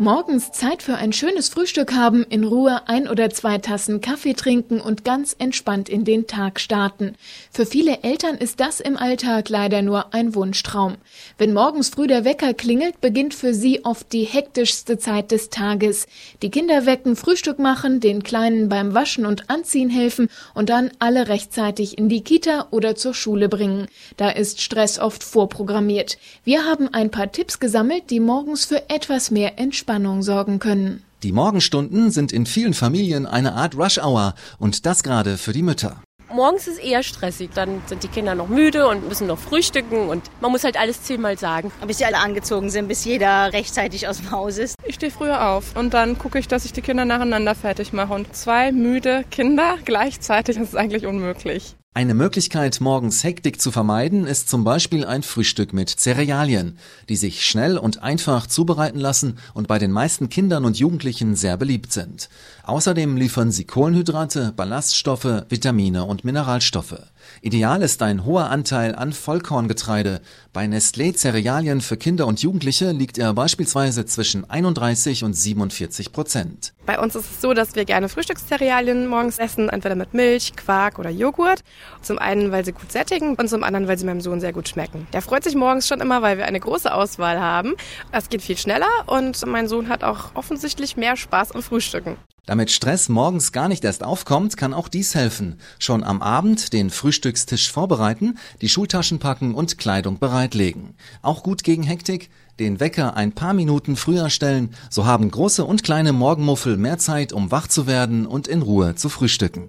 Morgens Zeit für ein schönes Frühstück haben, in Ruhe ein oder zwei Tassen Kaffee trinken und ganz entspannt in den Tag starten. Für viele Eltern ist das im Alltag leider nur ein Wunschtraum. Wenn morgens früh der Wecker klingelt, beginnt für sie oft die hektischste Zeit des Tages. Die Kinder wecken, Frühstück machen, den Kleinen beim Waschen und Anziehen helfen und dann alle rechtzeitig in die Kita oder zur Schule bringen. Da ist Stress oft vorprogrammiert. Wir haben ein paar Tipps gesammelt, die morgens für etwas mehr Entspannung Entspannung sorgen können. Die Morgenstunden sind in vielen Familien eine Art Rush-Hour und das gerade für die Mütter. Morgens ist eher stressig, dann sind die Kinder noch müde und müssen noch frühstücken und man muss halt alles zehnmal sagen. Bis sie alle angezogen sind, bis jeder rechtzeitig aus dem Haus ist. Ich stehe früher auf und dann gucke ich, dass ich die Kinder nacheinander fertig mache und zwei müde Kinder gleichzeitig, das ist eigentlich unmöglich. Eine Möglichkeit, morgens Hektik zu vermeiden, ist zum Beispiel ein Frühstück mit Cerealien, die sich schnell und einfach zubereiten lassen und bei den meisten Kindern und Jugendlichen sehr beliebt sind. Außerdem liefern sie Kohlenhydrate, Ballaststoffe, Vitamine und Mineralstoffe. Ideal ist ein hoher Anteil an Vollkorngetreide. Bei Nestlé Cerealien für Kinder und Jugendliche liegt er beispielsweise zwischen 31 und 47 Prozent. Bei uns ist es so, dass wir gerne Frühstückscerealien morgens essen, entweder mit Milch, Quark oder Joghurt. Zum einen, weil sie gut sättigen und zum anderen, weil sie meinem Sohn sehr gut schmecken. Der freut sich morgens schon immer, weil wir eine große Auswahl haben. Es geht viel schneller und mein Sohn hat auch offensichtlich mehr Spaß am Frühstücken. Damit Stress morgens gar nicht erst aufkommt, kann auch dies helfen. Schon am Abend den Frühstückstisch vorbereiten, die Schultaschen packen und Kleidung bereitlegen. Auch gut gegen Hektik, den Wecker ein paar Minuten früher stellen, so haben große und kleine Morgenmuffel mehr Zeit, um wach zu werden und in Ruhe zu frühstücken.